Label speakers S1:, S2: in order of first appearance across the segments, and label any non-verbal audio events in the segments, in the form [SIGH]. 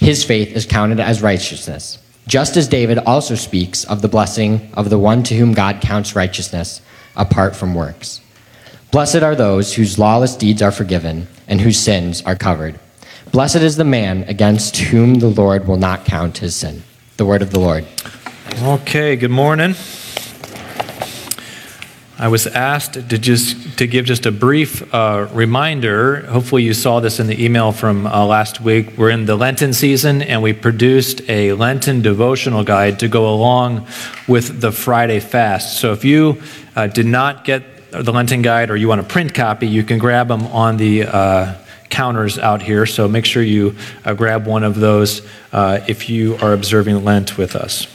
S1: his faith is counted as righteousness. Just as David also speaks of the blessing of the one to whom God counts righteousness apart from works. Blessed are those whose lawless deeds are forgiven and whose sins are covered. Blessed is the man against whom the Lord will not count his sin. The word of the Lord.
S2: Okay, good morning. I was asked to just to give just a brief uh, reminder. Hopefully, you saw this in the email from uh, last week. We're in the Lenten season, and we produced a Lenten devotional guide to go along with the Friday fast. So, if you uh, did not get the Lenten guide, or you want a print copy, you can grab them on the uh, counters out here. So make sure you uh, grab one of those uh, if you are observing Lent with us.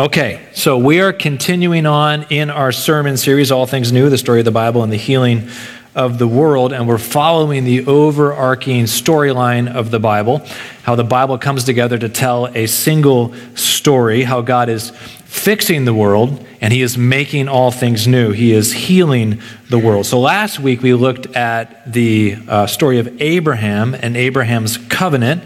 S2: Okay, so we are continuing on in our sermon series, All Things New, the story of the Bible and the healing of the world, and we're following the overarching storyline of the Bible, how the Bible comes together to tell a single story, how God is fixing the world and he is making all things new. He is healing the world. So last week we looked at the uh, story of Abraham and Abraham's covenant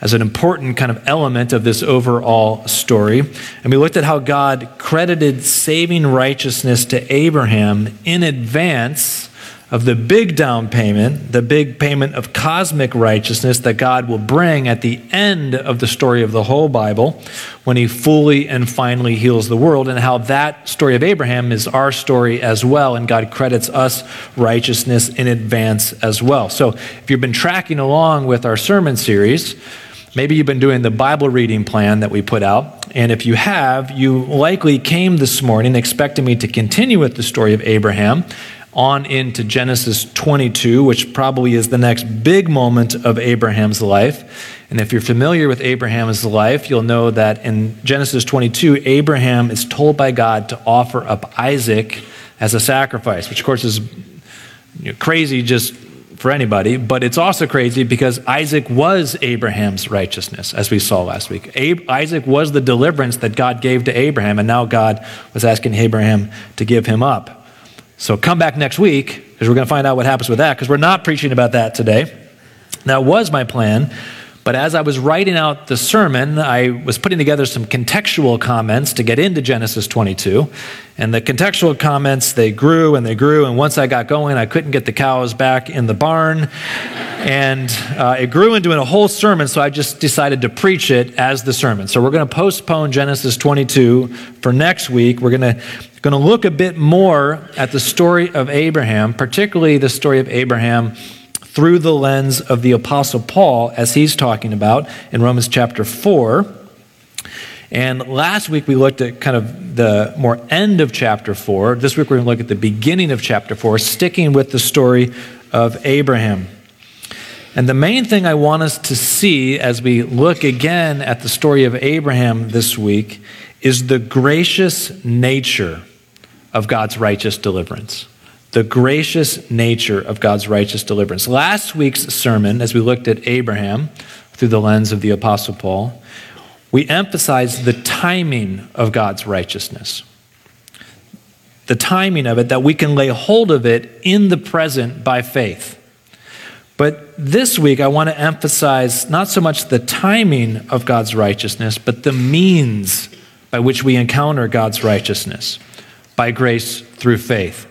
S2: as an important kind of element of this overall story. And we looked at how God credited saving righteousness to Abraham in advance of the big down payment, the big payment of cosmic righteousness that God will bring at the end of the story of the whole Bible when he fully and finally heals the world, and how that story of Abraham is our story as well, and God credits us righteousness in advance as well. So if you've been tracking along with our sermon series, Maybe you've been doing the Bible reading plan that we put out. And if you have, you likely came this morning expecting me to continue with the story of Abraham on into Genesis 22, which probably is the next big moment of Abraham's life. And if you're familiar with Abraham's life, you'll know that in Genesis 22, Abraham is told by God to offer up Isaac as a sacrifice, which of course is you know, crazy just for anybody, but it's also crazy because Isaac was Abraham's righteousness, as we saw last week. Ab- Isaac was the deliverance that God gave to Abraham, and now God was asking Abraham to give him up. So come back next week because we're going to find out what happens with that because we're not preaching about that today. That was my plan, but as I was writing out the sermon, I was putting together some contextual comments to get into Genesis 22. And the contextual comments, they grew and they grew. And once I got going, I couldn't get the cows back in the barn. And uh, it grew into a whole sermon, so I just decided to preach it as the sermon. So we're going to postpone Genesis 22 for next week. We're going to, going to look a bit more at the story of Abraham, particularly the story of Abraham through the lens of the Apostle Paul, as he's talking about in Romans chapter 4. And last week we looked at kind of the more end of chapter 4. This week we're going to look at the beginning of chapter 4, sticking with the story of Abraham. And the main thing I want us to see as we look again at the story of Abraham this week is the gracious nature of God's righteous deliverance the gracious nature of God's righteous deliverance. Last week's sermon, as we looked at Abraham through the lens of the Apostle Paul, we emphasized the timing of God's righteousness. The timing of it, that we can lay hold of it in the present by faith. But this week, I want to emphasize not so much the timing of God's righteousness, but the means by which we encounter God's righteousness by grace through faith.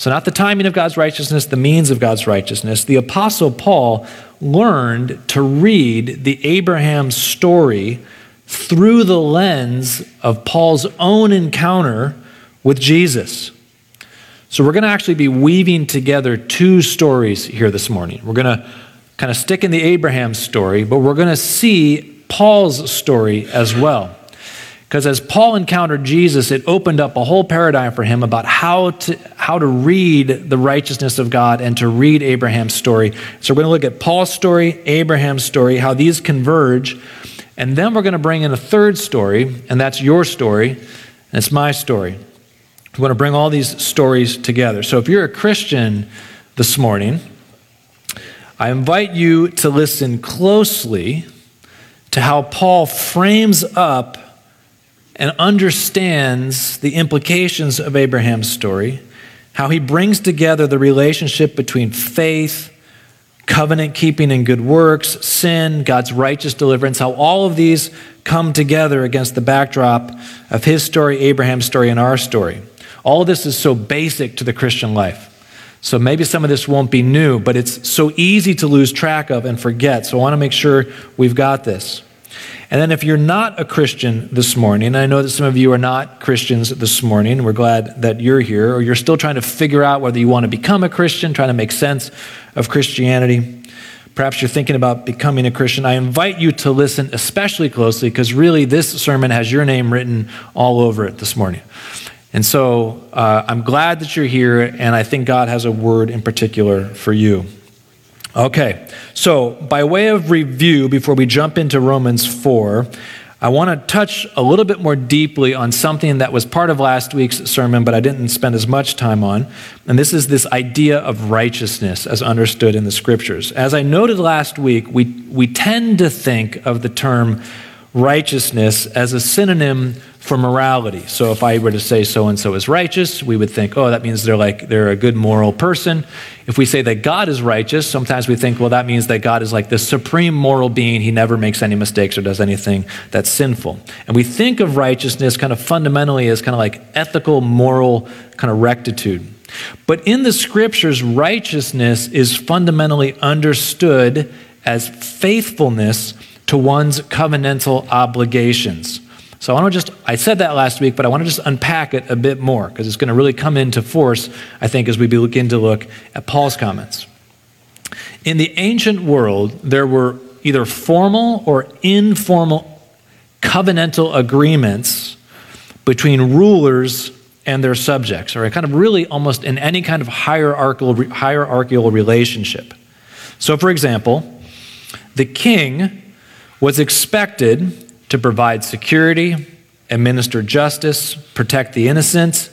S2: So, not the timing of God's righteousness, the means of God's righteousness. The Apostle Paul learned to read the Abraham story through the lens of Paul's own encounter with Jesus. So, we're going to actually be weaving together two stories here this morning. We're going to kind of stick in the Abraham story, but we're going to see Paul's story as well. Because as Paul encountered Jesus, it opened up a whole paradigm for him about how to, how to read the righteousness of God and to read Abraham's story. So we're going to look at Paul's story, Abraham's story, how these converge, And then we're going to bring in a third story, and that's your story, and it's my story. We want to bring all these stories together. So if you're a Christian this morning, I invite you to listen closely to how Paul frames up and understands the implications of Abraham's story, how he brings together the relationship between faith, covenant keeping and good works, sin, God's righteous deliverance, how all of these come together against the backdrop of his story, Abraham's story, and our story. All this is so basic to the Christian life. So maybe some of this won't be new, but it's so easy to lose track of and forget. So I want to make sure we've got this. And then if you're not a Christian this morning, I know that some of you are not Christians this morning, we're glad that you're here, or you're still trying to figure out whether you want to become a Christian, trying to make sense of Christianity. Perhaps you're thinking about becoming a Christian. I invite you to listen especially closely because really this sermon has your name written all over it this morning. And so uh, I'm glad that you're here, and I think God has a word in particular for you. Okay, so by way of review, before we jump into Romans 4, I want to touch a little bit more deeply on something that was part of last week's sermon, but I didn't spend as much time on. And this is this idea of righteousness as understood in the scriptures. As I noted last week, we, we tend to think of the term righteousness as a synonym for morality. So if I were to say so and so is righteous, we would think, oh, that means they're like they're a good moral person. If we say that God is righteous, sometimes we think, well, that means that God is like the supreme moral being. He never makes any mistakes or does anything that's sinful. And we think of righteousness kind of fundamentally as kind of like ethical, moral kind of rectitude. But in the scriptures, righteousness is fundamentally understood as faithfulness to one's covenantal obligations. So I want to just, I said that last week, but I want to just unpack it a bit more because it's going to really come into force, I think, as we begin to look at Paul's comments. In the ancient world, there were either formal or informal covenantal agreements between rulers and their subjects, or kind of really almost in any kind of hierarchical, hierarchical relationship. So, for example, the king was expected to provide security, administer justice, protect the innocent,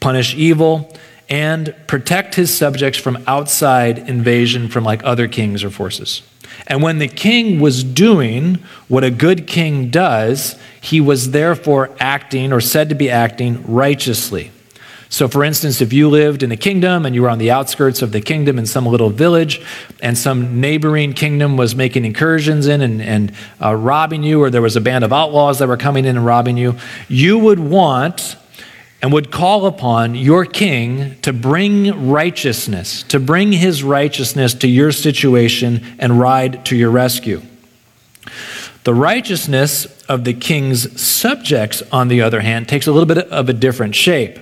S2: punish evil, and protect his subjects from outside invasion from like other kings or forces. And when the king was doing what a good king does, he was therefore acting or said to be acting righteously. So, for instance, if you lived in a kingdom and you were on the outskirts of the kingdom in some little village, and some neighboring kingdom was making incursions in and, and uh, robbing you, or there was a band of outlaws that were coming in and robbing you, you would want and would call upon your king to bring righteousness, to bring his righteousness to your situation and ride to your rescue. The righteousness of the king's subjects, on the other hand, takes a little bit of a different shape.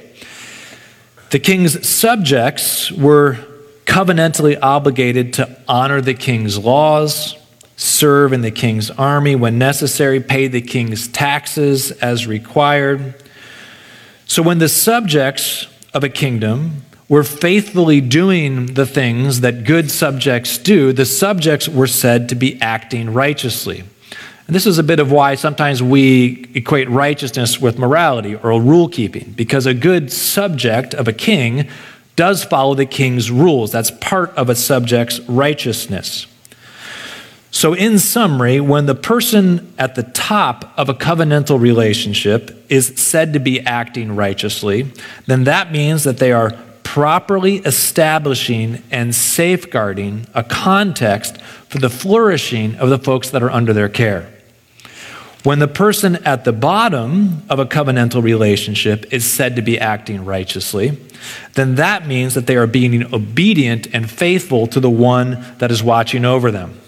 S2: The king's subjects were covenantally obligated to honor the king's laws, serve in the king's army when necessary, pay the king's taxes as required. So when the subjects of a kingdom were faithfully doing the things that good subjects do, the subjects were said to be acting righteously. And this is a bit of why sometimes we equate righteousness with morality or rule keeping, because a good subject of a king does follow the king's rules. That's part of a subject's righteousness. So, in summary, when the person at the top of a covenantal relationship is said to be acting righteously, then that means that they are properly establishing and safeguarding a context for the flourishing of the folks that are under their care. When the person at the bottom of a covenantal relationship is said to be acting righteously, then that means that they are being obedient and faithful to the one that is watching over them.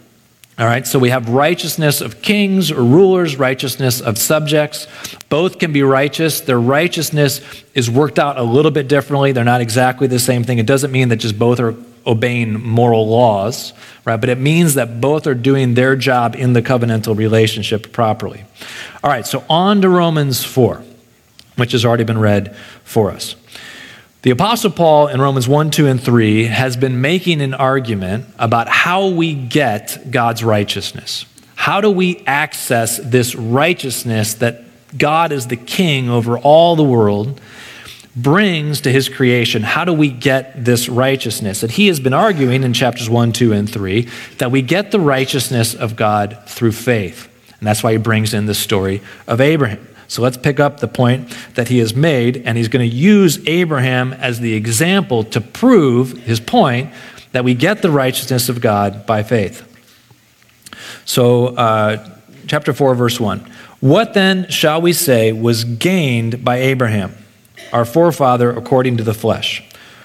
S2: All right, so we have righteousness of kings or rulers, righteousness of subjects. Both can be righteous. Their righteousness is worked out a little bit differently. They're not exactly the same thing. It doesn't mean that just both are obeying moral laws, right? But it means that both are doing their job in the covenantal relationship properly. All right, so on to Romans 4, which has already been read for us. The Apostle Paul in Romans 1, 2, and 3 has been making an argument about how we get God's righteousness. How do we access this righteousness that God is the king over all the world? Brings to his creation. How do we get this righteousness? That he has been arguing in chapters 1, 2, and 3 that we get the righteousness of God through faith. And that's why he brings in the story of Abraham. So let's pick up the point that he has made, and he's going to use Abraham as the example to prove his point that we get the righteousness of God by faith. So, uh, chapter 4, verse 1. What then shall we say was gained by Abraham, our forefather according to the flesh?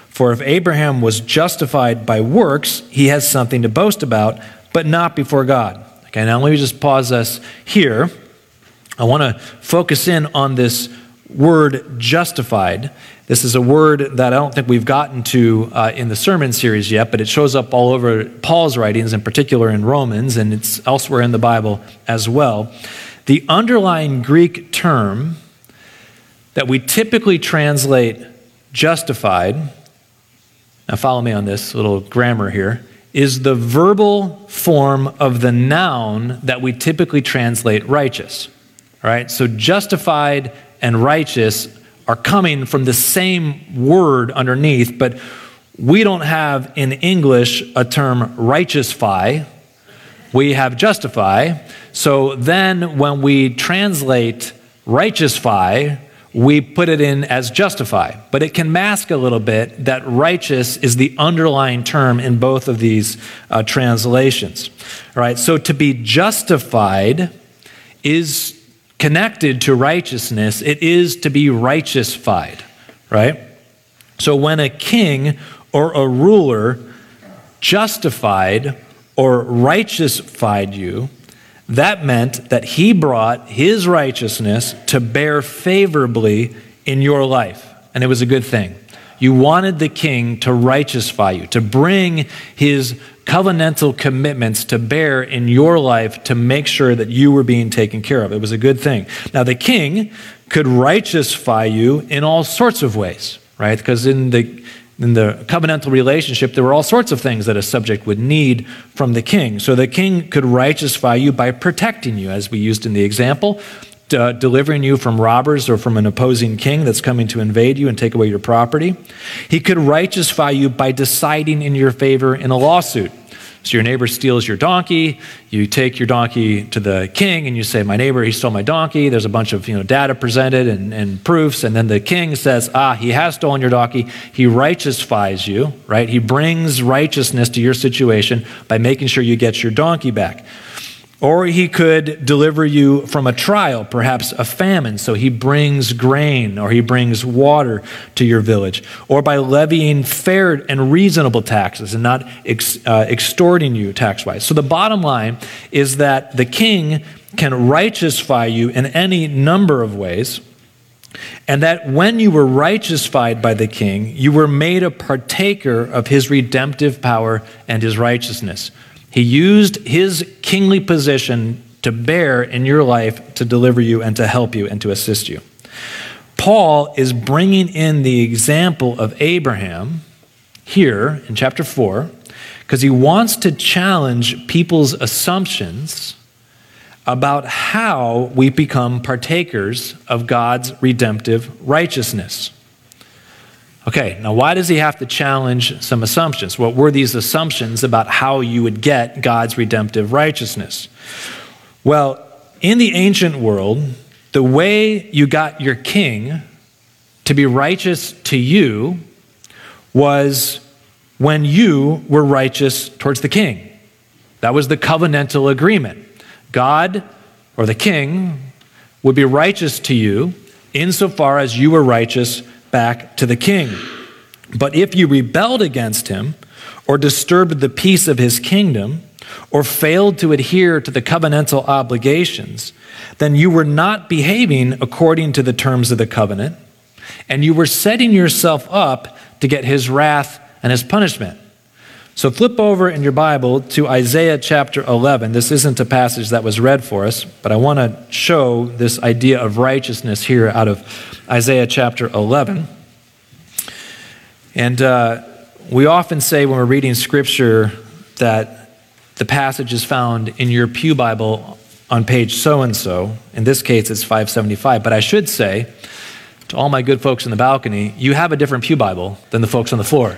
S2: For if Abraham was justified by works, he has something to boast about, but not before God. Okay, now let me just pause us here. I want to focus in on this word justified. This is a word that I don't think we've gotten to uh, in the sermon series yet, but it shows up all over Paul's writings, in particular in Romans, and it's elsewhere in the Bible as well. The underlying Greek term that we typically translate justified, now follow me on this little grammar here, is the verbal form of the noun that we typically translate righteous. All right, so justified and righteous are coming from the same word underneath, but we don't have in English a term righteousfy. We have justify. So then when we translate righteousfy, we put it in as justify. But it can mask a little bit that righteous is the underlying term in both of these uh, translations. All right, so to be justified is connected to righteousness, it is to be righteousified, right? So when a king or a ruler justified or righteousified you, that meant that he brought his righteousness to bear favorably in your life. And it was a good thing. You wanted the king to righteousify you, to bring his covenantal commitments to bear in your life to make sure that you were being taken care of. It was a good thing. Now, the king could righteousify you in all sorts of ways, right? Because in the in the covenantal relationship, there were all sorts of things that a subject would need from the king. So the king could righteousify you by protecting you, as we used in the example delivering you from robbers or from an opposing king that's coming to invade you and take away your property. He could righteousify you by deciding in your favor in a lawsuit. So your neighbor steals your donkey, you take your donkey to the king and you say, My neighbor, he stole my donkey. There's a bunch of you know, data presented and, and proofs. And then the king says, Ah, he has stolen your donkey. He righteousifies you, right? He brings righteousness to your situation by making sure you get your donkey back. Or he could deliver you from a trial, perhaps a famine, so he brings grain or he brings water to your village. Or by levying fair and reasonable taxes and not ex, uh, extorting you tax wise. So the bottom line is that the king can righteousify you in any number of ways. And that when you were righteousified by the king, you were made a partaker of his redemptive power and his righteousness. He used his kingly position to bear in your life to deliver you and to help you and to assist you. Paul is bringing in the example of Abraham here in chapter 4 because he wants to challenge people's assumptions about how we become partakers of God's redemptive righteousness. Okay, now why does he have to challenge some assumptions? What were these assumptions about how you would get God's redemptive righteousness? Well, in the ancient world, the way you got your king to be righteous to you was when you were righteous towards the king. That was the covenantal agreement. God or the king would be righteous to you insofar as you were righteous back to the king. But if you rebelled against him, or disturbed the peace of his kingdom, or failed to adhere to the covenantal obligations, then you were not behaving according to the terms of the covenant, and you were setting yourself up to get his wrath and his punishment. So flip over in your Bible to Isaiah chapter 11. This isn't a passage that was read for us, but I want to show this idea of righteousness here out of Isaiah chapter 11. And uh, we often say when we're reading scripture that the passage is found in your Pew Bible on page so and so. In this case, it's 575. But I should say to all my good folks in the balcony, you have a different Pew Bible than the folks on the floor.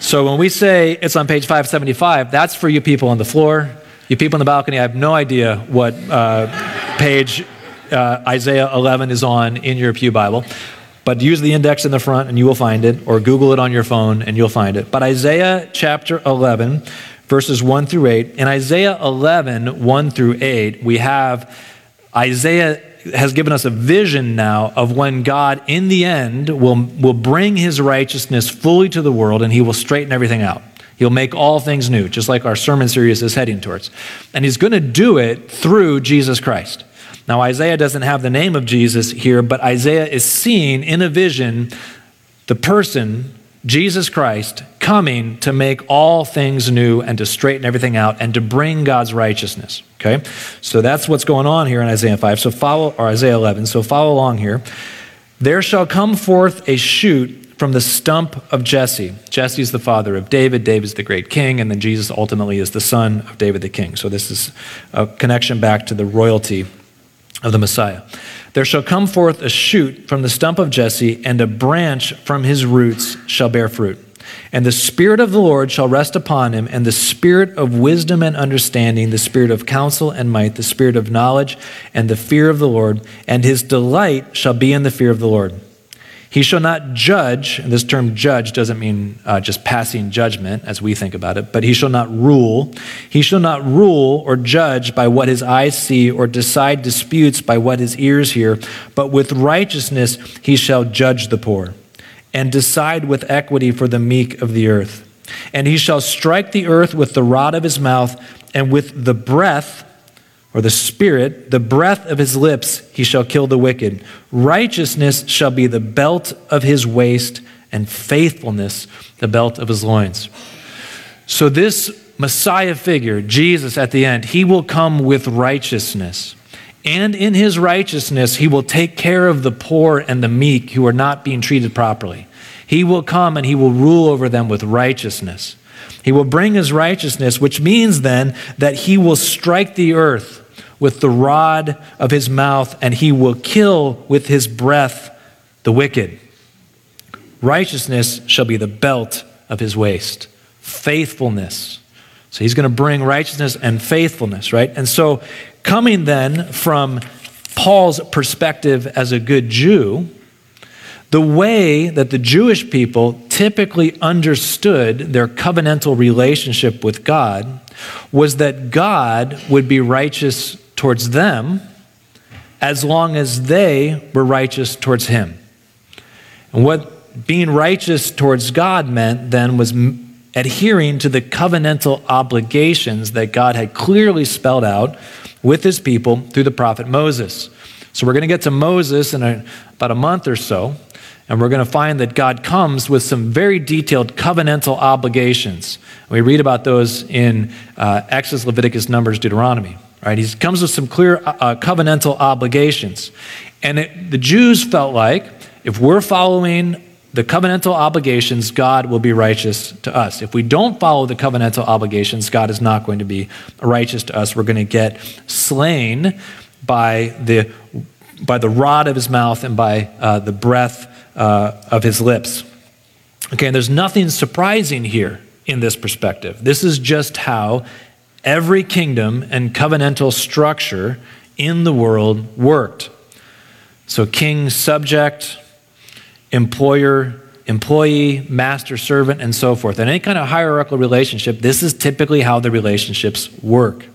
S2: So when we say it's on page 575, that's for you people on the floor. You people in the balcony, I have no idea what uh, page uh, Isaiah 11 is on in your Pew Bible. But use the index in the front and you will find it, or Google it on your phone and you'll find it. But Isaiah chapter 11, verses 1 through 8. In Isaiah 11, 1 through 8, we have Isaiah has given us a vision now of when God, in the end, will, will bring his righteousness fully to the world and he will straighten everything out. He'll make all things new, just like our sermon series is heading towards. And he's going to do it through Jesus Christ. Now, Isaiah doesn't have the name of Jesus here, but Isaiah is seeing in a vision the person, Jesus Christ, coming to make all things new and to straighten everything out and to bring God's righteousness. Okay? So that's what's going on here in Isaiah 5. So follow, or Isaiah 11. So follow along here. There shall come forth a shoot from the stump of Jesse. Jesse is the father of David. David is the great king, and then Jesus ultimately is the son of David the king. So this is a connection back to the royalty of the Messiah. There shall come forth a shoot from the stump of Jesse, and a branch from his roots shall bear fruit. And the Spirit of the Lord shall rest upon him, and the Spirit of wisdom and understanding, the Spirit of counsel and might, the Spirit of knowledge and the fear of the Lord, and his delight shall be in the fear of the Lord. He shall not judge, and this term judge doesn't mean uh, just passing judgment as we think about it, but he shall not rule. He shall not rule or judge by what his eyes see or decide disputes by what his ears hear, but with righteousness he shall judge the poor and decide with equity for the meek of the earth. And he shall strike the earth with the rod of his mouth, and with the breath or the Spirit, the breath of his lips, he shall kill the wicked. Righteousness shall be the belt of his waist, and faithfulness the belt of his loins. So, this Messiah figure, Jesus at the end, he will come with righteousness. And in his righteousness, he will take care of the poor and the meek who are not being treated properly. He will come and he will rule over them with righteousness. He will bring his righteousness, which means then that he will strike the earth with the rod of his mouth, and he will kill with his breath the wicked. Righteousness shall be the belt of his waist. Faithfulness. So he's going to bring righteousness and faithfulness, right? And so, coming then from Paul's perspective as a good Jew, the way that the Jewish people typically understood their covenantal relationship with God was that God would be righteous towards them as long as they were righteous towards Him. And what being righteous towards God meant then was adhering to the covenantal obligations that God had clearly spelled out with His people through the prophet Moses. So we're going to get to Moses in a, about a month or so. And we're going to find that God comes with some very detailed covenantal obligations. We read about those in uh, Exodus, Leviticus, Numbers, Deuteronomy. Right? He comes with some clear uh, uh, covenantal obligations. And it, the Jews felt like if we're following the covenantal obligations, God will be righteous to us. If we don't follow the covenantal obligations, God is not going to be righteous to us. We're going to get slain by the, by the rod of his mouth and by uh, the breath uh, of his lips. Okay, and there's nothing surprising here in this perspective. This is just how every kingdom and covenantal structure in the world worked. So, king, subject, employer, employee, master, servant, and so forth. In any kind of hierarchical relationship, this is typically how the relationships work.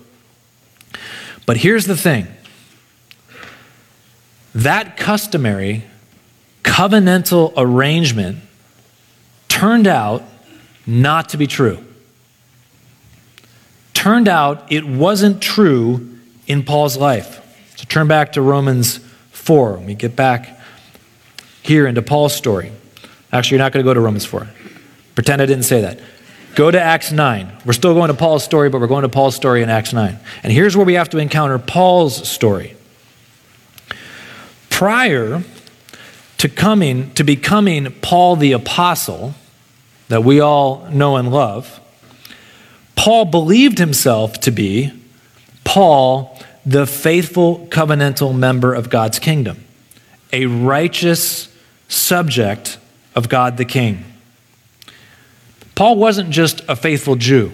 S2: But here's the thing that customary covenantal arrangement turned out not to be true. Turned out it wasn't true in Paul's life. So turn back to Romans 4. Let me get back here into Paul's story. Actually, you're not going to go to Romans 4. Pretend I didn't say that. Go to Acts 9. We're still going to Paul's story, but we're going to Paul's story in Acts 9. And here's where we have to encounter Paul's story. Prior to coming to becoming Paul the apostle that we all know and love, Paul believed himself to be Paul, the faithful covenantal member of God's kingdom, a righteous subject of God the King. Paul wasn't just a faithful Jew.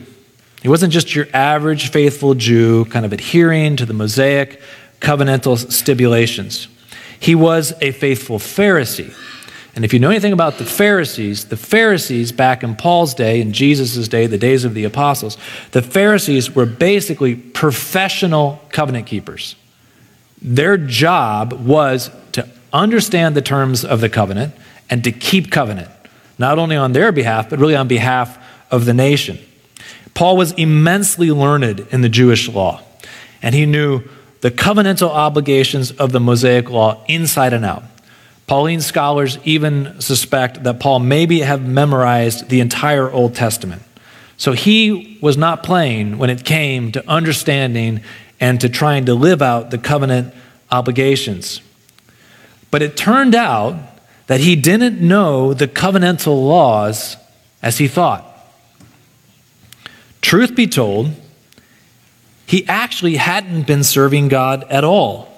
S2: He wasn't just your average faithful Jew, kind of adhering to the Mosaic covenantal stipulations. He was a faithful Pharisee. And if you know anything about the Pharisees, the Pharisees back in Paul's day, in Jesus' day, the days of the apostles, the Pharisees were basically professional covenant keepers. Their job was understand the terms of the covenant and to keep covenant, not only on their behalf, but really on behalf of the nation. Paul was immensely learned in the Jewish law, and he knew the covenantal obligations of the Mosaic law inside and out. Pauline scholars even suspect that Paul maybe have memorized the entire Old Testament. So he was not playing when it came to understanding and to trying to live out the covenant obligations. But it turned out that he didn't know the covenantal laws as he thought. Truth be told, he actually hadn't been serving God at all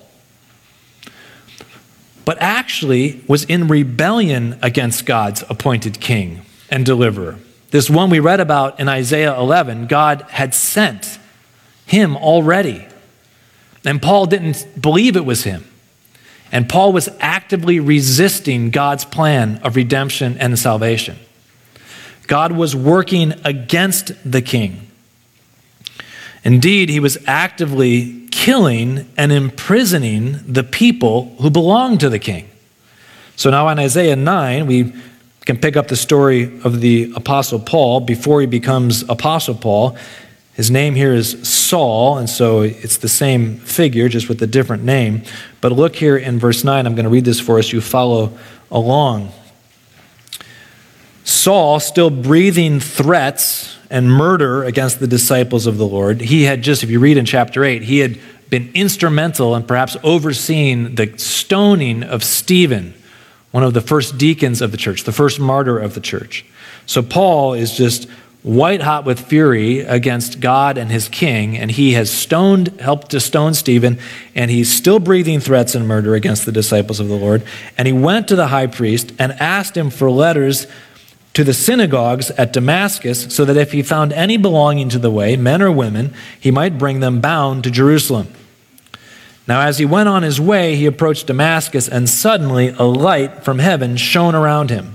S2: but actually was in rebellion against God's appointed king and deliverer. This one we read about in Isaiah 11, God had sent him already. And Paul didn't believe it was him. And Paul was actively resisting God's plan of redemption and salvation. God was working against the king. Indeed, he was actively killing and imprisoning the people who belonged to the king. So now in Isaiah 9, we can pick up the story of the Apostle Paul before he becomes Apostle Paul. His name here is Saul, and so it's the same figure, just with a different name. But look here in verse 9. I'm going to read this for us. You follow along. Saul, still breathing threats and murder against the disciples of the Lord. He had just, if you read in chapter 8, he had been instrumental and perhaps overseeing the stoning of Stephen, one of the first deacons of the church, the first martyr of the church. So Paul is just white hot with fury against God and his king, and he has stoned, helped to stone Stephen, and he's still breathing threats and murder against the disciples of the Lord. And he went to the high priest and asked him for letters to the synagogues at Damascus, so that if he found any belonging to the way, men or women, he might bring them bound to Jerusalem. Now, as he went on his way, he approached Damascus, and suddenly a light from heaven shone around him.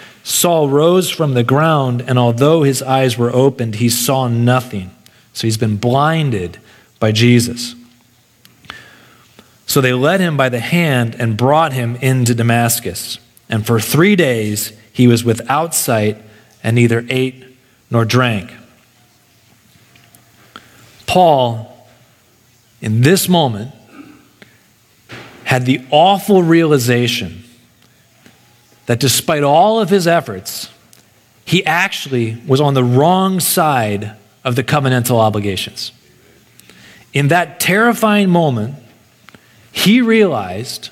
S2: Saul rose from the ground, and although his eyes were opened, he saw nothing. So he's been blinded by Jesus. So they led him by the hand and brought him into Damascus. And for three days he was without sight and neither ate nor drank. Paul, in this moment, had the awful realization that despite all of his efforts, he actually was on the wrong side of the covenantal obligations. In that terrifying moment, he realized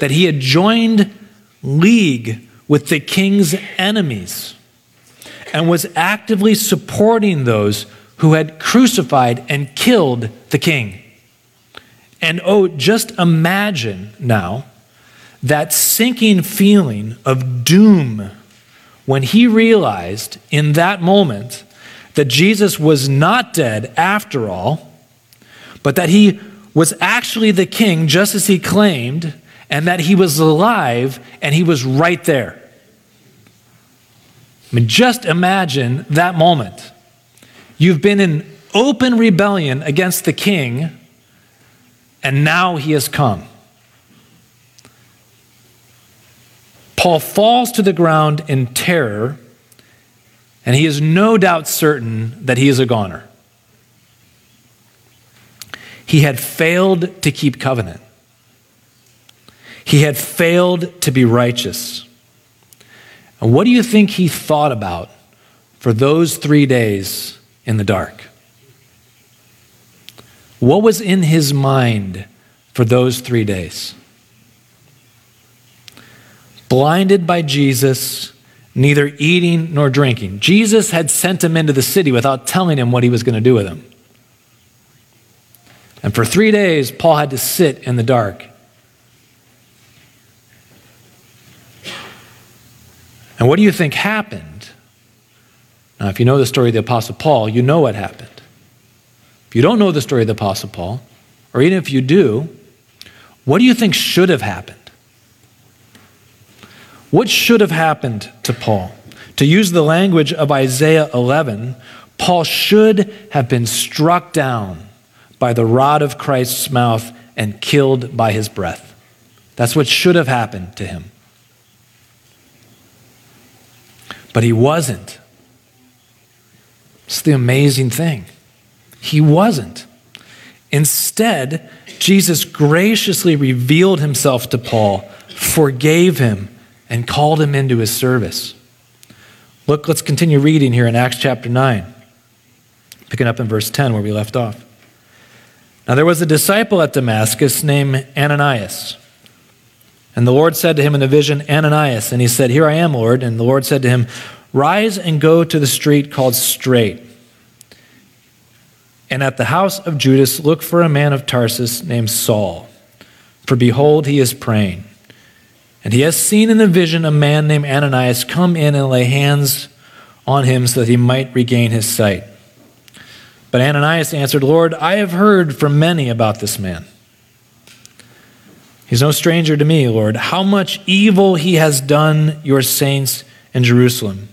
S2: that he had joined league with the king's enemies and was actively supporting those who had crucified and killed the king. And oh, just imagine now that sinking feeling of doom when he realized in that moment that Jesus was not dead after all, but that he was actually the king just as he claimed, and that he was alive and he was right there. I mean, just imagine that moment. You've been in open rebellion against the king, and now he has come. Paul falls to the ground in terror, and he is no doubt certain that he is a goner. he had failed to keep covenant. He had failed to be righteous. And what do you think he thought about for those three days in the dark? What was in his mind for those three days? Blinded by Jesus, neither eating nor drinking. Jesus had sent him into the city without telling him what he was going to do with him. And for three days, Paul had to sit in the dark. And what do you think happened? Now, if you know the story of the Apostle Paul, you know what happened. If you don't know the story of the Apostle Paul, or even if you do, what do you think should have happened? What should have happened to Paul? To use the language of Isaiah 11, Paul should have been struck down by the rod of Christ's mouth and killed by his breath. That's what should have happened to him. But he wasn't. It's the amazing thing. He wasn't. Instead, Jesus graciously revealed himself to Paul, forgave him, and called him into his service. Look, let's continue reading here in Acts chapter 9, picking up in verse 10 where we left off. Now there was a disciple at Damascus named Ananias. And the Lord said to him in a vision, Ananias. And he said, Here I am, Lord. And the Lord said to him, Rise and go to the street called Straight. And at the house of Judas, look for a man of Tarsus named Saul. For behold, he is praying. And he has seen in a vision a man named Ananias come in and lay hands on him so that he might regain his sight. But Ananias answered, Lord, I have heard from many about this man. He's no stranger to me, Lord. How much evil he has done your saints in Jerusalem.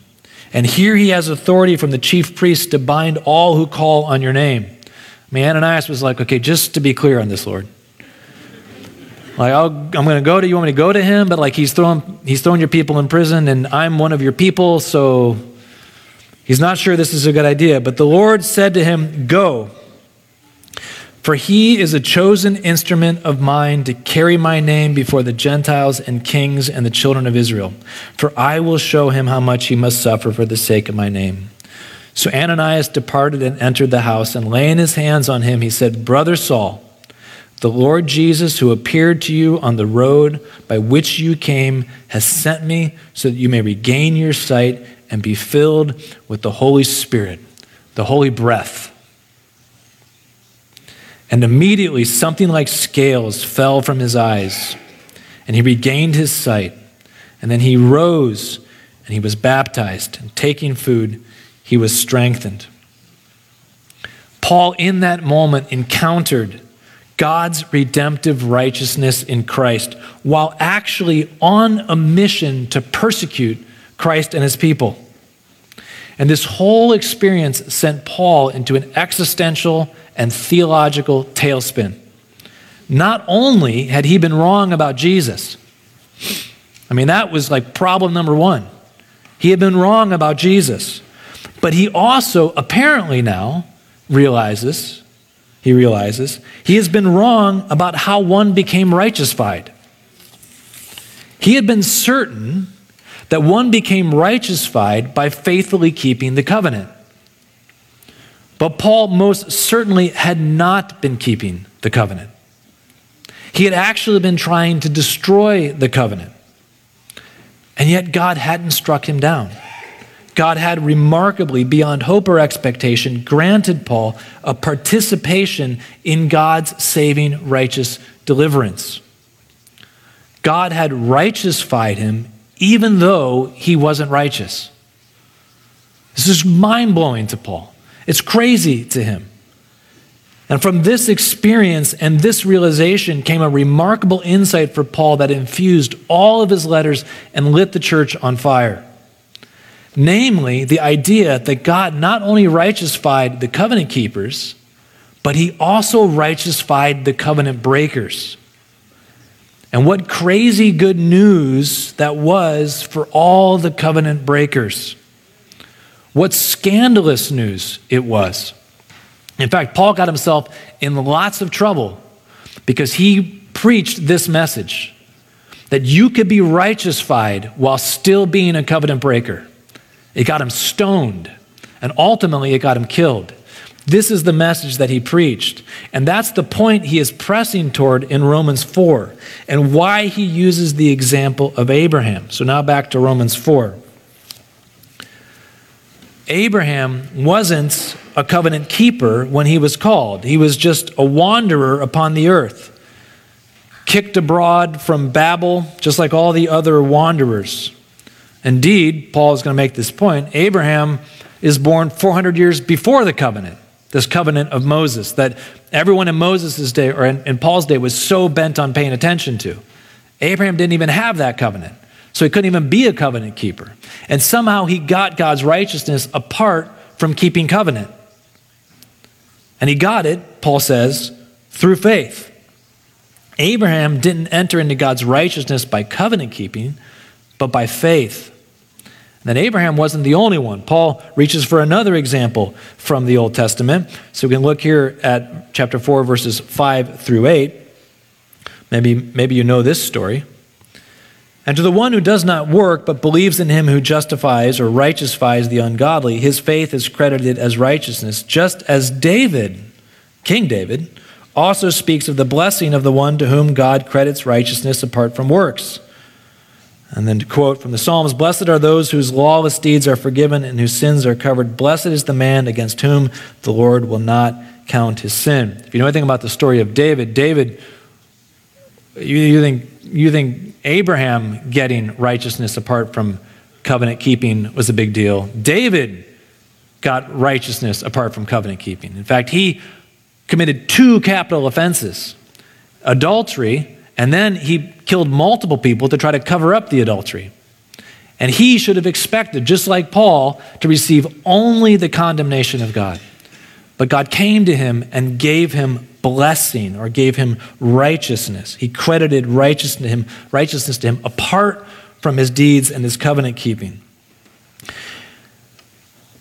S2: And here he has authority from the chief priests to bind all who call on your name. I mean, Ananias was like, okay, just to be clear on this, Lord. Like, i am going to go to you. Want me to go to him? But like, he's throwing, he's throwing your people in prison, and I'm one of your people, so He's not sure this is a good idea, but the Lord said to him, Go, for he is a chosen instrument of mine to carry my name before the Gentiles and kings and the children of Israel. For I will show him how much he must suffer for the sake of my name. So Ananias departed and entered the house, and laying his hands on him, he said, Brother Saul, the Lord Jesus, who appeared to you on the road by which you came, has sent me so that you may regain your sight and be filled with the Holy Spirit, the holy breath. And immediately something like scales fell from his eyes, and he regained his sight. And then he rose and he was baptized, and taking food, he was strengthened. Paul, in that moment, encountered God's redemptive righteousness in Christ while actually on a mission to persecute Christ and his people. And this whole experience sent Paul into an existential and theological tailspin. Not only had he been wrong about Jesus, I mean, that was like problem number one. He had been wrong about Jesus. But he also apparently now realizes, he realizes, he has been wrong about how one became righteousified. He had been certain that one became righteousified by faithfully keeping the covenant. But Paul most certainly had not been keeping the covenant. He had actually been trying to destroy the covenant. And yet God hadn't struck him down. God had remarkably, beyond hope or expectation, granted Paul a participation in God's saving righteous deliverance. God had righteousified him even though he wasn't righteous. This is mind blowing to Paul. It's crazy to him. And from this experience and this realization came a remarkable insight for Paul that infused all of his letters and lit the church on fire. Namely, the idea that God not only righteousified the covenant keepers, but he also righteousified the covenant breakers. And what crazy good news that was for all the covenant breakers. What scandalous news it was. In fact, Paul got himself in lots of trouble because he preached this message that you could be righteousified while still being a covenant breaker. It got him stoned, and ultimately it got him killed. This is the message that he preached. And that's the point he is pressing toward in Romans 4 and why he uses the example of Abraham. So now back to Romans 4. Abraham wasn't a covenant keeper when he was called, he was just a wanderer upon the earth, kicked abroad from Babel, just like all the other wanderers. Indeed, Paul is going to make this point Abraham is born 400 years before the covenant this covenant of Moses that everyone in Moses' day or in, in, Paul's day was so bent on paying attention to. Abraham didn't even have that covenant, so he couldn't even be a covenant keeper. And somehow he got God's righteousness apart from keeping covenant. And he got it, Paul says, through faith. Abraham didn't enter into God's righteousness by covenant keeping, but by faith. And Abraham wasn't the only one. Paul reaches for another example from the Old Testament. So we can look here at chapter 4, verses 5 through 8. Maybe, maybe you know this story. And to the one who does not work, but believes in him who justifies or righteousifies the ungodly, his faith is credited as righteousness, just as David, King David, also speaks of the blessing of the one to whom God credits righteousness apart from works. And then to quote from the Psalms Blessed are those whose lawless deeds are forgiven and whose sins are covered. Blessed is the man against whom the Lord will not count his sin. If you know anything about the story of David, David, you, you, think, you think Abraham getting righteousness apart from covenant keeping was a big deal. David got righteousness apart from covenant keeping. In fact, he committed two capital offenses adultery and then he killed multiple people to try to cover up the adultery. And he should have expected, just like Paul, to receive only the condemnation of God. But God came to him and gave him blessing or gave him righteousness. He credited righteousness to him, righteousness to him apart from his deeds and his covenant keeping.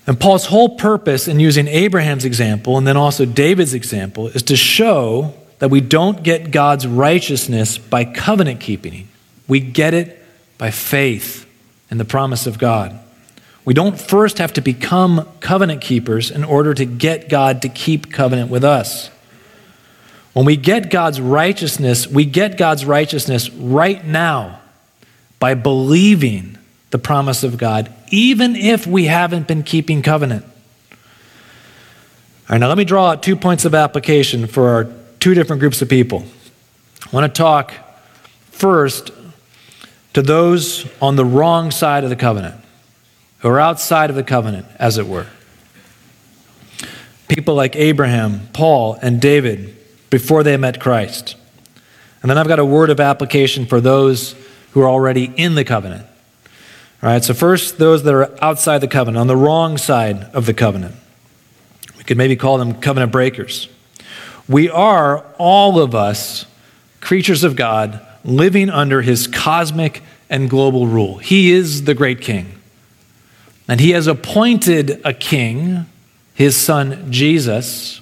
S2: And Paul's whole purpose in using Abraham's example and then also David's example is to show that we don't get God's righteousness by covenant keeping. We get it by faith in the promise of God. We don't first have to become covenant keepers in order to get God to keep covenant with us. When we get God's righteousness, we get God's righteousness right now by believing the promise of God, even if we haven't been keeping covenant. All right, now let me draw out two points of application for our two different groups of people. I want to talk first to those on the wrong side of the covenant, who are outside of the covenant, as it were. People like Abraham, Paul, and David before they met Christ. And then I've got a word of application for those who are already in the covenant. All right, so first, those that are outside the covenant, on the wrong side of the covenant. We could maybe call them covenant breakers. We are, all of us, creatures of God, living under his cosmic and global rule. He is the great king. And he has appointed a king, his son Jesus,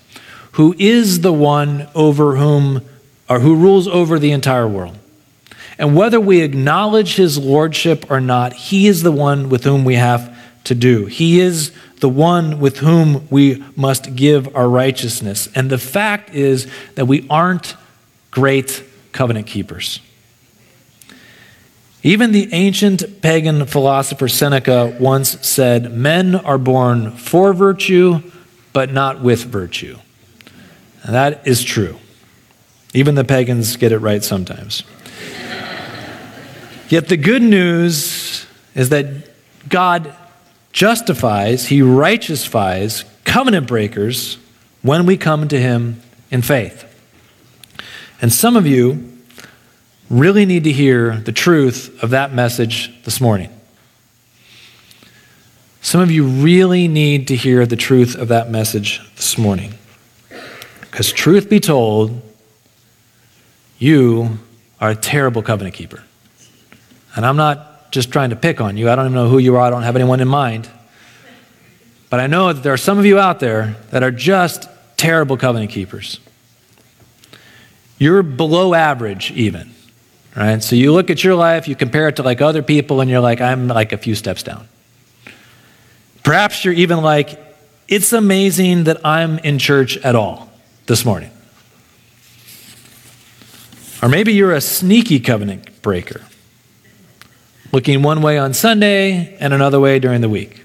S2: who is the one over whom, or who rules over the entire world. And whether we acknowledge his lordship or not, he is the one with whom we have to do. He is the one with whom we must give our righteousness. And the fact is that we aren't great covenant keepers. Even the ancient pagan philosopher Seneca once said, Men are born for virtue, but not with virtue. And that is true. Even the pagans get it right sometimes. [LAUGHS] Yet the good news is that God justifies, he righteousifies covenant breakers when we come to him in faith. And some of you really need to hear the truth of that message this morning. Some of you really need to hear the truth of that message this morning. Because, truth be told, you are a terrible covenant keeper. And I'm not just trying to pick on you. I don't even know who you are. I don't have anyone in mind. But I know that there are some of you out there that are just terrible covenant keepers. You're below average, even. Right? So you look at your life, you compare it to like other people, and you're like, I'm like a few steps down. Perhaps you're even like, it's amazing that I'm in church at all this morning. Or maybe you're a sneaky covenant breaker, looking one way on Sunday and another way during the week.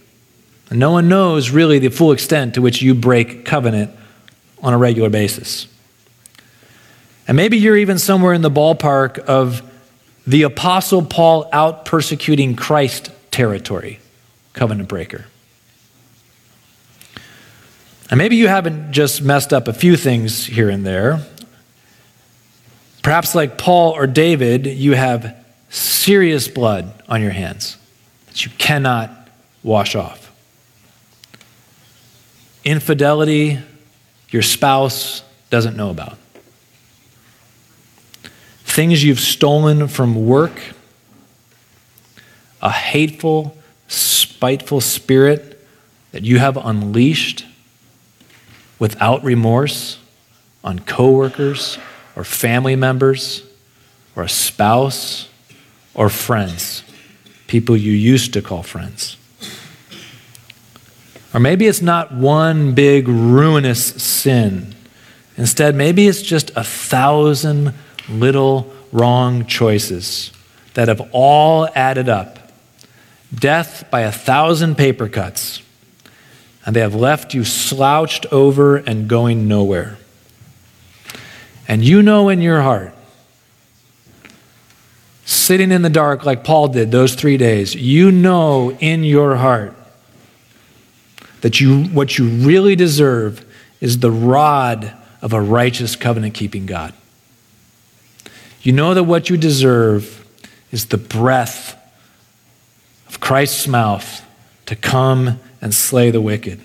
S2: And no one knows really the full extent to which you break covenant on a regular basis. And maybe you're even somewhere in the ballpark of the Apostle Paul out persecuting Christ territory, covenant breaker. And maybe you haven't just messed up a few things here and there. Perhaps, like Paul or David, you have serious blood on your hands that you cannot wash off. Infidelity, your spouse doesn't know about. Things you've stolen from work, a hateful, spiteful spirit that you have unleashed without remorse on coworkers or family members or a spouse or friends, people you used to call friends. Or maybe it's not one big ruinous sin. Instead, maybe it's just a thousand little wrong choices that have all added up. Death by a thousand paper cuts. And they have left you slouched over and going nowhere. And you know in your heart, sitting in the dark like Paul did those three days, you know in your heart that you, what you really deserve is the rod of a righteous covenant keeping God. You know that what you deserve is the breath of Christ's mouth to come and slay the wicked.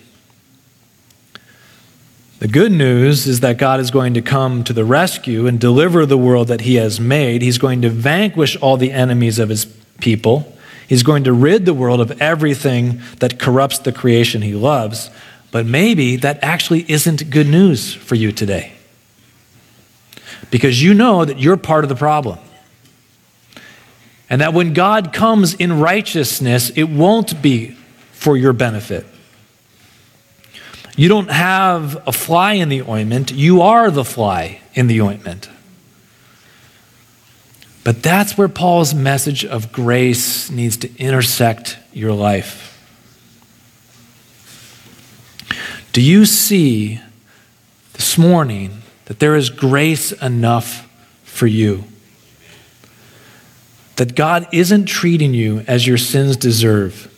S2: The good news is that God is going to come to the rescue and deliver the world that He has made. He's going to vanquish all the enemies of His people. He's going to rid the world of everything that corrupts the creation He loves. But maybe that actually isn't good news for you today. Because you know that you're part of the problem. And that when God comes in righteousness, it won't be for your benefit. You don't have a fly in the ointment, you are the fly in the ointment. But that's where Paul's message of grace needs to intersect your life. Do you see this morning that there is grace enough for you? That God isn't treating you as your sins deserve?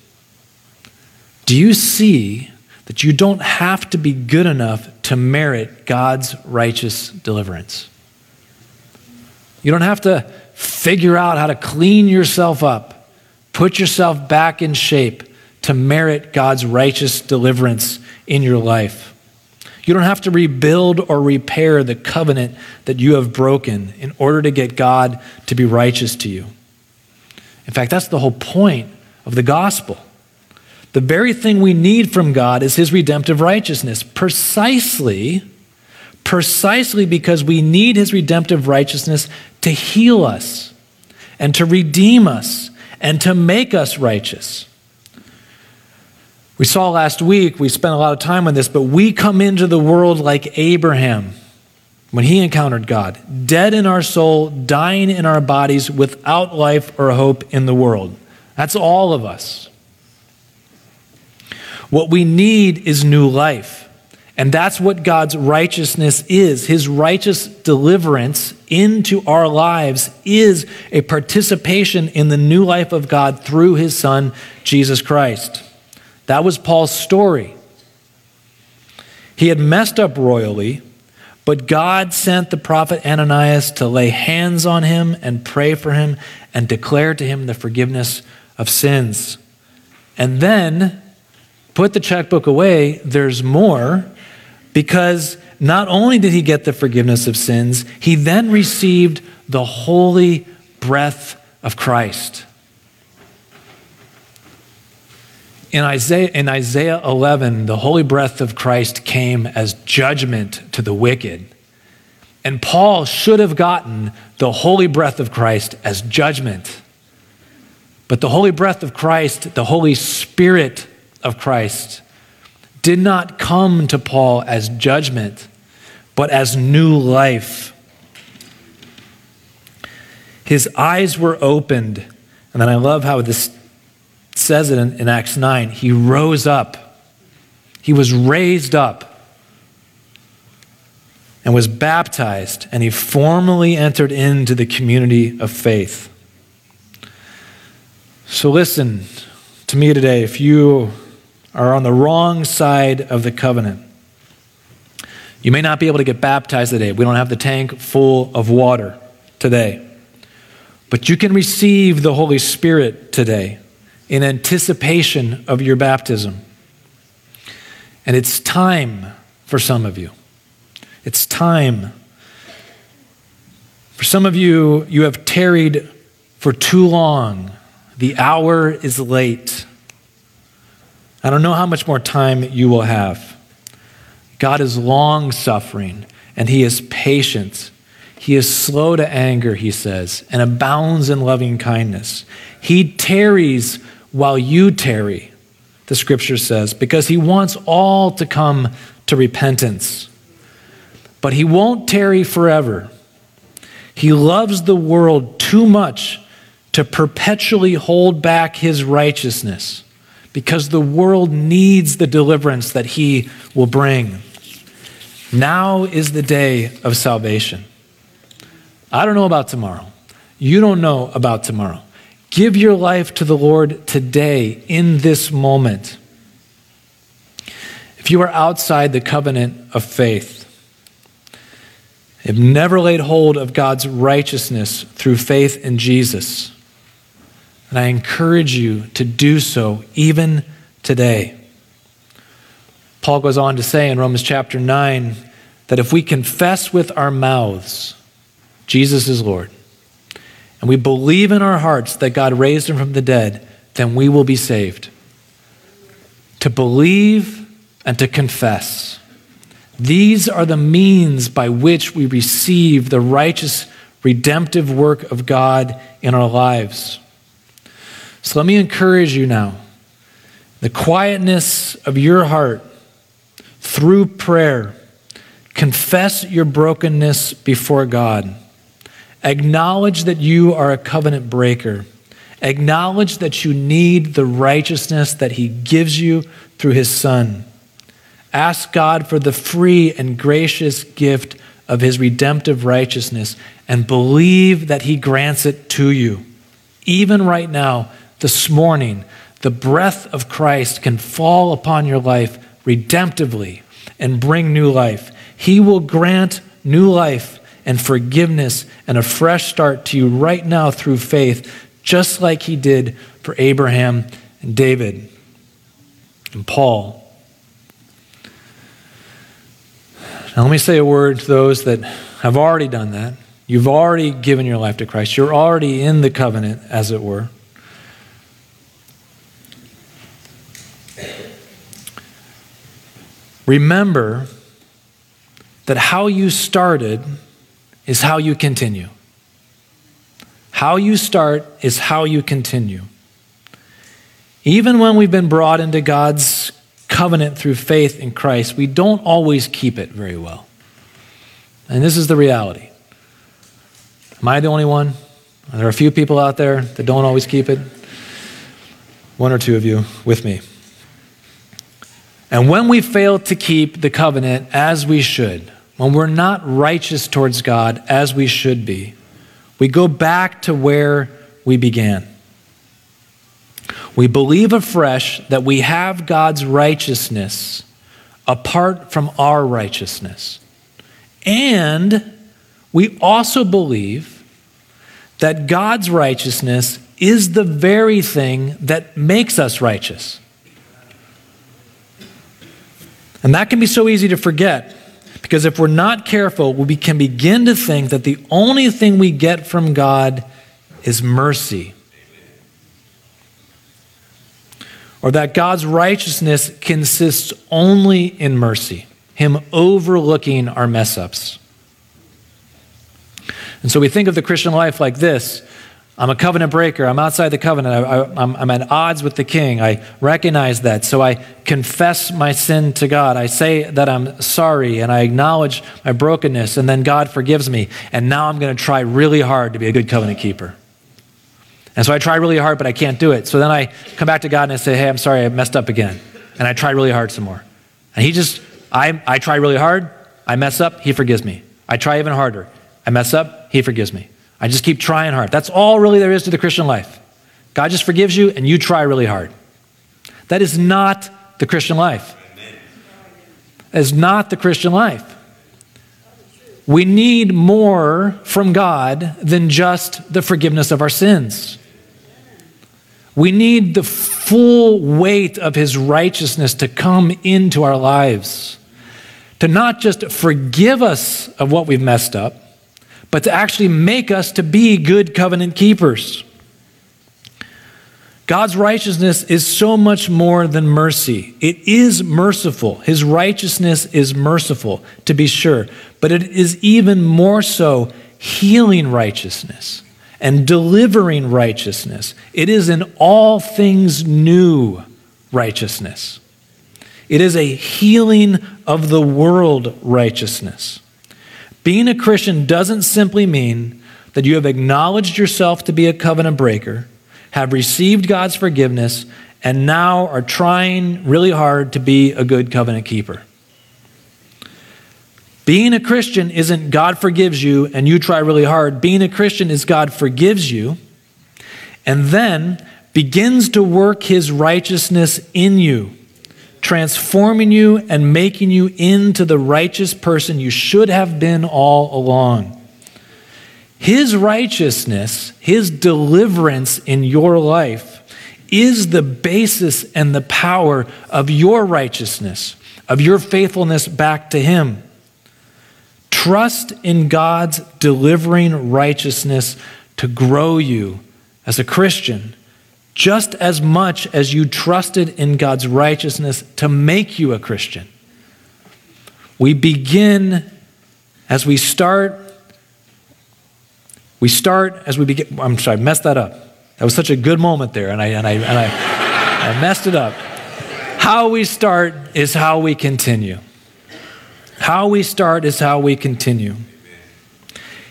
S2: Do you see that you don't have to be good enough to merit God's righteous deliverance. You don't have to figure out how to clean yourself up, put yourself back in shape to merit God's righteous deliverance in your life. You don't have to rebuild or repair the covenant that you have broken in order to get God to be righteous to you. In fact, that's the whole point of the gospel. The very thing we need from God is his redemptive righteousness, precisely precisely because we need his redemptive righteousness to heal us and to redeem us and to make us righteous. We saw last week, we spent a lot of time on this, but we come into the world like Abraham when he encountered God, dead in our soul, dying in our bodies, without life or hope in the world. That's all of us. What we need is new life. And that's what God's righteousness is. His righteous deliverance into our lives is a participation in the new life of God through his Son, Jesus Christ. That was Paul's story. He had messed up royally, but God sent the prophet Ananias to lay hands on him and pray for him and declare to him the forgiveness of sins. And then put the checkbook away, there's more because not only did he get the forgiveness of sins, he then received the holy breath of Christ. In Isaiah, in Isaiah 11, the holy breath of Christ came as judgment to the wicked. And Paul should have gotten the holy breath of Christ as judgment. But the holy breath of Christ, the Holy Spirit of Christ, did not come to Paul as judgment, but as new life. His eyes were opened. And then I love how this says it in, in Acts 9. He rose up, he was raised up and was baptized, and he formally entered into the community of faith. So, listen to me today. If you are on the wrong side of the covenant, you may not be able to get baptized today. We don't have the tank full of water today. But you can receive the Holy Spirit today in anticipation of your baptism. And it's time for some of you. It's time. For some of you, you have tarried for too long. The hour is late. I don't know how much more time you will have. God is long suffering and He is patient. He is slow to anger, he says, and abounds in loving kindness. He tarries while you tarry, the scripture says, because he wants all to come to repentance. But he won't tarry forever. He loves the world too much to perpetually hold back his righteousness because the world needs the deliverance that he will bring. Now is the day of salvation. I don't know about tomorrow. You don't know about tomorrow. Give your life to the Lord today, in this moment. If you are outside the covenant of faith, have never laid hold of God's righteousness through faith in Jesus, and I encourage you to do so even today. Paul goes on to say in Romans chapter 9 that if we confess with our mouths Jesus is Lord, and we believe in our hearts that God raised him from the dead, then we will be saved. To believe and to confess. These are the means by which we receive the righteous, redemptive work of God in our lives. So let me encourage you now. The quietness of your heart through prayer, confess your brokenness before God. Acknowledge that you are a covenant breaker. Acknowledge that you need the righteousness that He gives you through His Son. Ask God for the free and gracious gift of His redemptive righteousness and believe that He grants it to you. Even right now, this morning, the breath of Christ can fall upon your life redemptively and bring new life. He will grant new life and forgiveness and a fresh start to you right now through faith, just like he did for Abraham and David and Paul. Now, let me say a word to those that have already done that. You've already given your life to Christ. You're already in the covenant, as it were. Remember that how you started is how you continue. How you start is how you continue. Even when we've been brought into God's covenant through faith in Christ, we don't always keep it very well. And this is the reality. Am I the only one? There Are a few people out there that don't always keep it? One or two of you with me. And when we fail to keep the covenant as we should, when we're not righteous towards God as we should be, we go back to where we began. We believe afresh that we have God's righteousness apart from our righteousness. And we also believe that God's righteousness is the very thing that makes us righteous. And that can be so easy to forget because if we're not careful, we can begin to think that the only thing we get from God is mercy. or that God's righteousness consists only in mercy, Him overlooking our mess ups. And so we think of the Christian life like this I'm a covenant breaker. I'm outside the covenant. I, am at odds with the king. I recognize that. So I confess my sin to God. I say that I'm sorry and I acknowledge my brokenness, and then God forgives me. And now I'm going to try really hard to be a good covenant keeper. And so I try really hard, but I can't do it. So then I come back to God and I say, Hey, I'm sorry, I messed up again. And I try really hard some more. And He just, I, I try really hard. I mess up. He forgives me. I try even harder. I mess up. He forgives me. I just keep trying hard. That's all really there is to the Christian life. God just forgives you and you try really hard. That is not the Christian life. That is not the Christian life. We need more from God than just the forgiveness of our sins. We need the full weight of His righteousness to come into our lives, to not just forgive us of what we've messed up, but to actually make us to be good covenant keepers. God's righteousness is so much more than mercy. It is merciful. His righteousness is merciful, to be sure, but it is even more so healing righteousness and delivering righteousness. It is in all things new righteousness. It is a healing of the world righteousness. Being a Christian doesn't simply mean that you have acknowledged yourself to be a covenant breaker, have received God's forgiveness, and now are trying really hard to be a good covenant keeper. Being a Christian isn't God forgives you and you try really hard. Being a Christian is God forgives you and then begins to work his righteousness in you transforming you and making you into the righteous person you should have been all along. His righteousness, His deliverance in your life, is the basis and the power of your righteousness, of your faithfulness back to Him. Trust in God's delivering righteousness to grow you as a Christian just as much as you trusted in God's righteousness to make you a Christian. We begin as we start, we start as we begin. I'm sorry, I messed that up. That was such a good moment there, and I, and I, and I, I messed it up. How we start is how we continue. How we start is how we continue.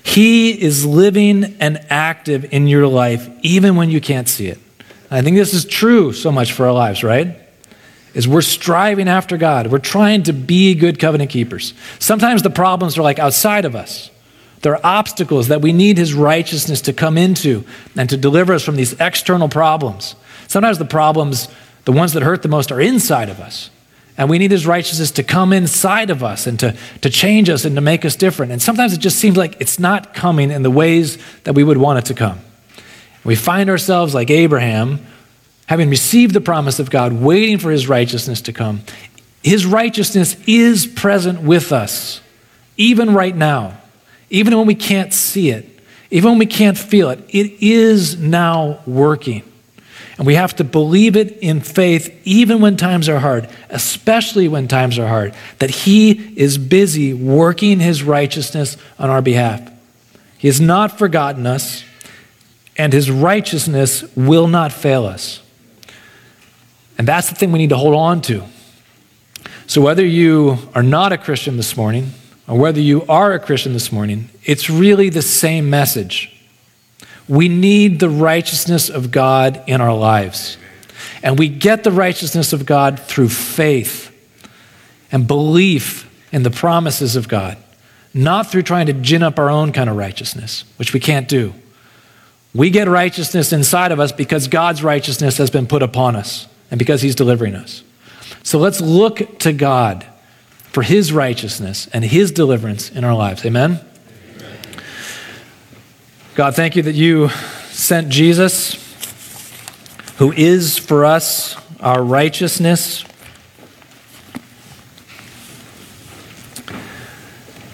S2: He is living and active in your life even when you can't see it. I think this is true so much for our lives, right? Is we're striving after God. We're trying to be good covenant keepers. Sometimes the problems are like outside of us. There are obstacles that we need His righteousness to come into and to deliver us from these external problems. Sometimes the problems, the ones that hurt the most, are inside of us. And we need His righteousness to come inside of us and to, to change us and to make us different. And sometimes it just seems like it's not coming in the ways that we would want it to come. We find ourselves like Abraham, having received the promise of God, waiting for his righteousness to come. His righteousness is present with us, even right now, even when we can't see it, even when we can't feel it. It is now working. And we have to believe it in faith, even when times are hard, especially when times are hard, that He is busy working His righteousness on our behalf. He has not forgotten us and his righteousness will not fail us. And that's the thing we need to hold on to. So, whether you are not a Christian this morning, or whether you are a Christian this morning, it's really the same message. We need the righteousness of God in our lives. And we get the righteousness of God through faith and belief in the promises of God, not through trying to gin up our own kind of righteousness, which we can't do. We get righteousness inside of us because God's righteousness has been put upon us and because He's delivering us. So let's look to God for His righteousness and His deliverance in our lives. Amen? Amen? God, thank you that you sent Jesus, who is for us our righteousness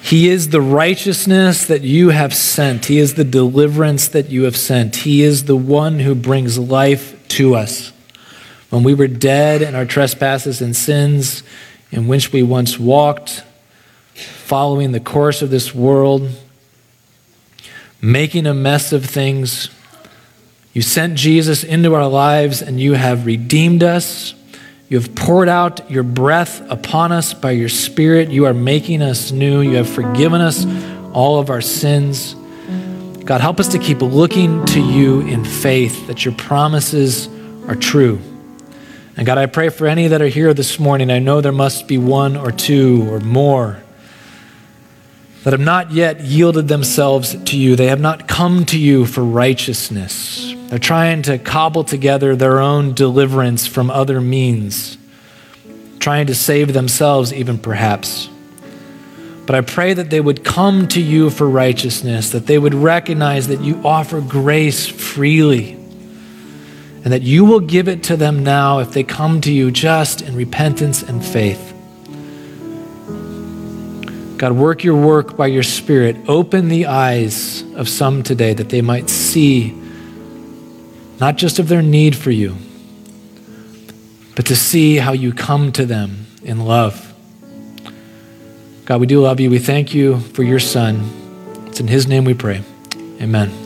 S2: He is the righteousness that you have sent. He is the deliverance that you have sent. He is the one who brings life to us. when we were dead in our trespasses and sins, in which we once walked, following the course of this world, making a mess of things. You sent Jesus into our lives and you have redeemed us. You have poured out your breath upon us by your Spirit. You are making us new. You have forgiven us all of our sins. God, help us to keep looking to you in faith that your promises are true. And God, I pray for any that are here this morning. I know there must be one or two or more that have not yet yielded themselves to you. They have not come to you for righteousness. Trying to cobble together their own deliverance from other means, trying to save themselves, even perhaps. But I pray that they would come to you for righteousness, that they would recognize that you offer grace freely, and that you will give it to them now if they come to you just in repentance and faith. God, work your work by your Spirit. Open the eyes of some today that they might see not just of their need for you, but to see how you come to them in love. God, we do love you. We thank you for your Son. It's in His name we pray. Amen.